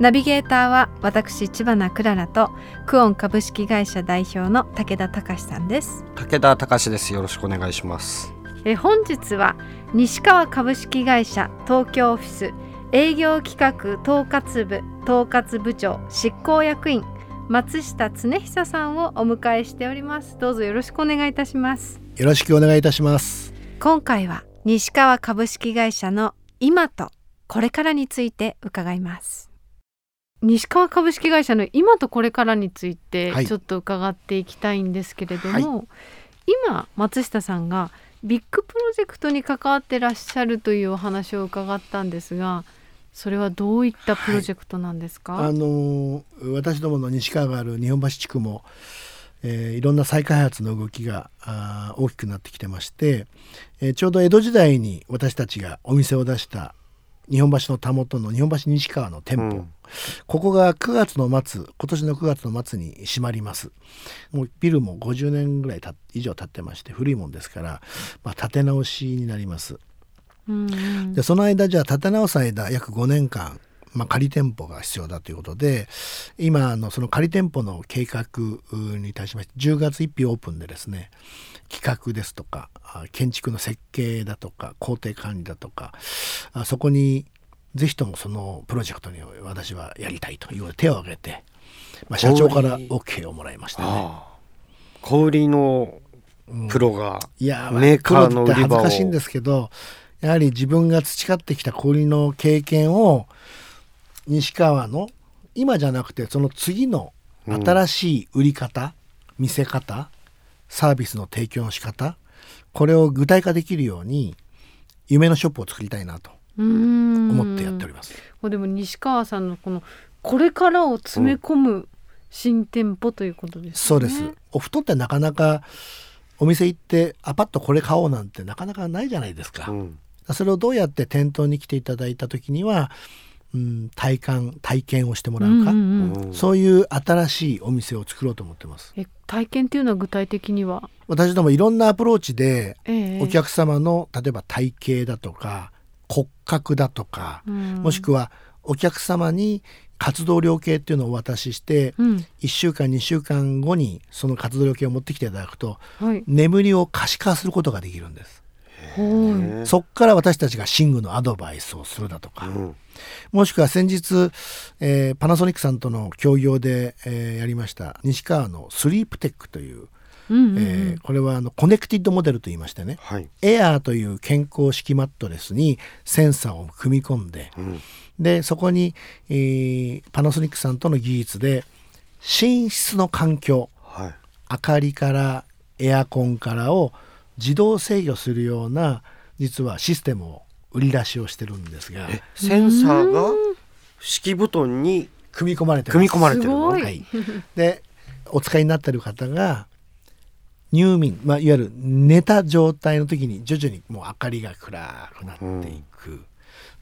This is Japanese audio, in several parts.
ナビゲーターは私千葉なクララとクオン株式会社代表の武田隆さんです。武田隆です。よろしくお願いします。え本日は西川株式会社東京オフィス営業企画統括部統括部長執行役員松下恒久さんをお迎えしております。どうぞよろしくお願いいたします。よろしくお願いいたします。今回は西川株式会社の今とこれからについて伺います西川株式会社の今とこれからについてはい。ちょっと伺っていきたいんですけれども、今松下さんがビッグプロジェクトに関わってらっしゃるというお話を伺ったんですがそれはどういったプロジェクトなんですか、あの私どもの西川がある日本橋地区も、えーいろんな再開発の動きがあー大きくなってきてまして、えーちょうど江戸時代に私たちがお店を出した日本橋のたもとの日本橋西川の店舗、うん。ここが9月の末今年の9月の末に閉まります。もうビルも50年ぐらいた以上経ってまして古いもんですから、まあ、建て直しになります。うんうん。でその間じゃあ建て直す間約5年間、まあ、仮店舗が必要だということで今あのその仮店舗の計画に対しまして10月1日オープンでですね企画ですとかあ建築の設計だとか工程管理だとかあそこにぜひともそのプロジェクトに私はやりたいという手を挙げて、まあ、社長から OK をもらいましたね。小売りのプロが、いやメーカーの売り場を。恥ずかしいんですけどやはり自分が培ってきた小売りの経験を西川の今じゃなくてその次の新しい売り方、見せ方サービスの提供の仕方これを具体化できるように夢のショップを作りたいなとうん思ってやっております。でも西川さんのこのこれからを詰め込む新店舗ということですね。そうです。お布団ってなかなかお店行ってあパッとこれ買おうなんてなかなかないじゃないですか。うんそれをどうやって店頭に来ていただいた時には、うん、体感体験をしてもらうか、うんうんうん。うんそういう新しいお店を作ろうと思ってます。え体験っていうのは具体的には、私どもいろんなアプローチでええ。お客様の例えば体型だとか骨格だとか、うん。もしくはお客様に活動量計っていうのをお渡しして、うん。1週間2週間後にその活動量計を持ってきていただくとはい。眠りを可視化することができるんです。はいそっから私たちが寝具のアドバイスをするだとか、うん。もしくは先日、えーパナソニックさんとの協業で、えーやりました西川のスリープテックという、うんうんうん。えーこれはあのコネクティッドモデルと言いましてね。はい、エアーという健康式マットレスにセンサーを組み込んでうん。でそこに、えーパナソニックさんとの技術で寝室の環境。はい、明かりからエアコンからを自動制御するような実はシステムを売り出しをしてるんですが。えセンサーが敷布団に組み込まれて組み込まれてるはい、でお使いになってる方が入眠、まあ、いわゆる寝た状態の時に徐々にもう明かりが暗くなっていく、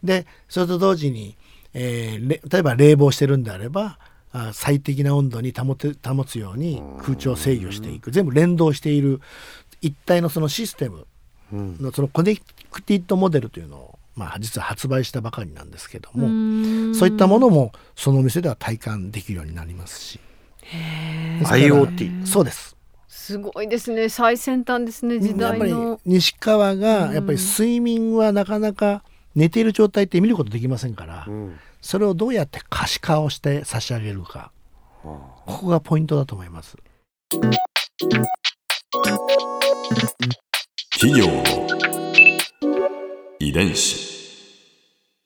でそれと同時に、えーれ例えば冷房してるんであればあ最適な温度に保て保つように空調を制御していく。全部連動している一体のそのシステムうん。のそのコネクティッドモデルというのを、まあ、実は発売したばかりなんですけども、ん。そういったものもそのお店では体感できるようになりますし。IoT そうです。すごいですね。最先端ですね時やっぱり代の西川がやっぱり睡眠はなかなか寝ている状態って見ることできませんから、うん。それをどうやって可視化をして差し上げるかここがポイントだと思います。企業の遺伝子。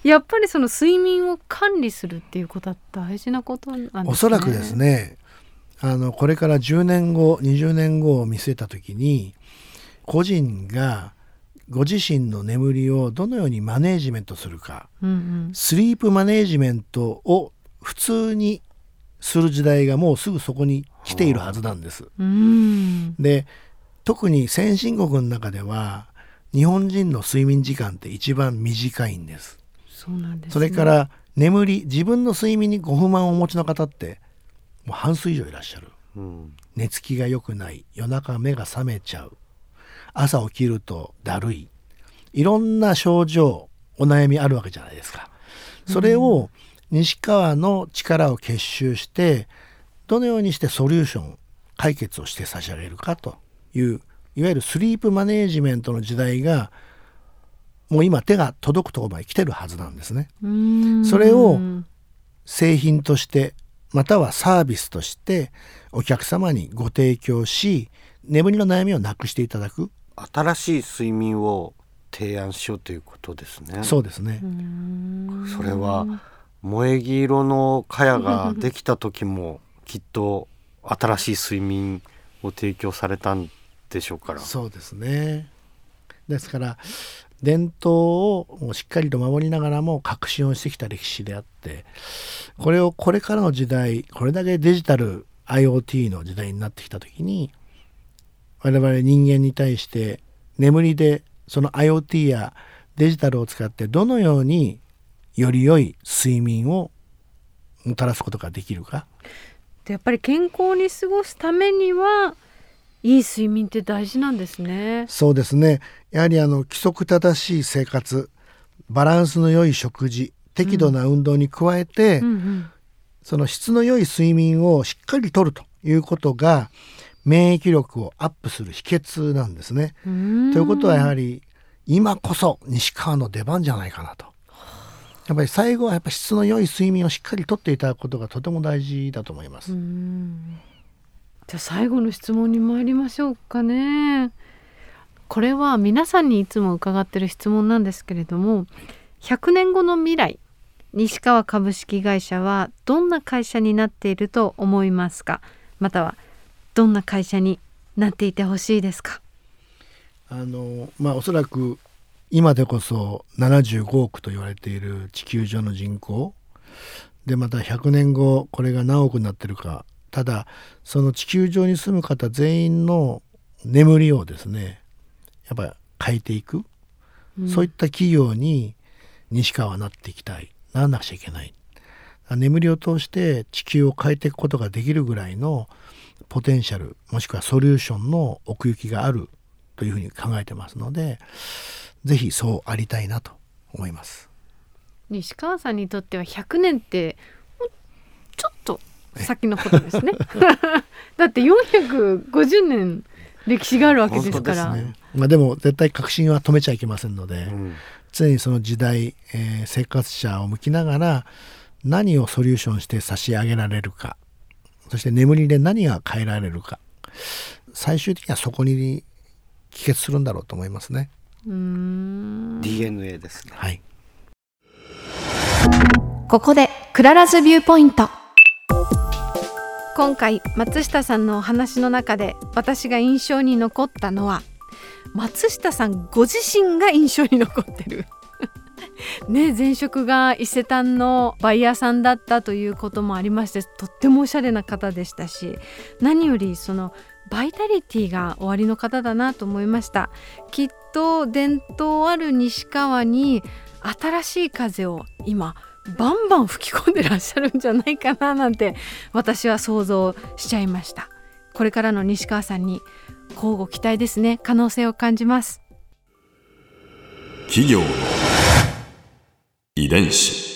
やっぱりその睡眠を管理するっていうことは大事なことなんですね。おそらくですね。あのこれから10年後20年後を見据えた時に個人がご自身の眠りをどのようにマネージメントするかうん。スリープマネージメントを普通にする時代がもうすぐそこに来ているはずなんです。うん。で特に先進国の中では日本人の睡眠時間って一番短いんです。そうなんです、ね、それから眠り自分の睡眠にご不満をお持ちの方ってもう半数以上いらっしゃる。うん寝つきが良くない夜中目が覚めちゃう朝起きるとだるいいろんな症状お悩みあるわけじゃないですか。それを西川の力を結集してどのようにしてソリューション解決をして差し上げるかといういわゆるスリープマネージメントの時代がもう今手が届くところまで来てるはずなんですね。うんそれを製品としてまたはサービスとしてお客様にご提供し眠りの悩みをなくしていただく新しい睡眠を提案しようということですね。そうですね。それは萌え木色の茅が できた時もきっと新しい睡眠を提供されたんでしょうから。そうですね。ですから伝統をしっかりと守りながらも革新をしてきた歴史であってこれをこれからの時代これだけデジタル IoT の時代になってきた時に我々人間に対して眠りでその IoT やデジタルを使ってどのようにより良い睡眠をもたらすことができるかでやっぱり健康に過ごすためにはいい睡眠って大事なんですね。そうですねやはりあの規則正しい生活バランスの良い食事適度な運動に加えて、うんその質の良い睡眠をしっかりとるということが免疫力をアップする秘訣なんですね。うん、ということはやはり今こそ西川の出番じゃないかなと。やっぱり最後はやっぱ質の良い睡眠をしっかりとっていただくことがとても大事だと思います。じゃあ最後の質問に参りましょうかね。これは皆さんにいつも伺ってる質問なんですけれども100年後の未来西川株式会社はどんな会社になっていると思いますか？またはどんな会社になっていてほしいですか？あのまあおそらく今でこそ75億と言われている地球上の人口。でまた100年後これが何億になってるかただその地球上に住む方全員の眠りをですねやっぱ変えていく、そういった企業に西川はなっていきたい。ならなくちゃいけない。眠りを通して地球を変えていくことができるぐらいのポテンシャルもしくはソリューションの奥行きがある。というふうに考えてますのでぜひそうありたいなと思います。西川さんにとっては100年ってちょっと先のことですね。だって450年歴史があるわけですから。ね。まあ、でも絶対革新は止めちゃいけませんので、うん。常にその時代、えー生活者を向きながら何をソリューションして差し上げられるか。そして眠りで何が変えられるか。最終的にはそこに帰結するんだろうと思いますね。うーん。DNA ですね。はい。ここで Clara's Viewpoint 今回松下さんのお話の中で私が印象に残ったのは松下さんご自身が印象に残ってる。ね前職が伊勢丹のバイヤーさんだったということもありましてとってもおしゃれな方でしたし何よりそのバイタリティがおありの方だなと思いました。きっと伝統ある西川に新しい風を今バンバン吹き込んでらっしゃるんじゃないかななんて私は想像しちゃいました。これからの西川さんに交互期待ですね。可能性を感じます。企業の遺伝子。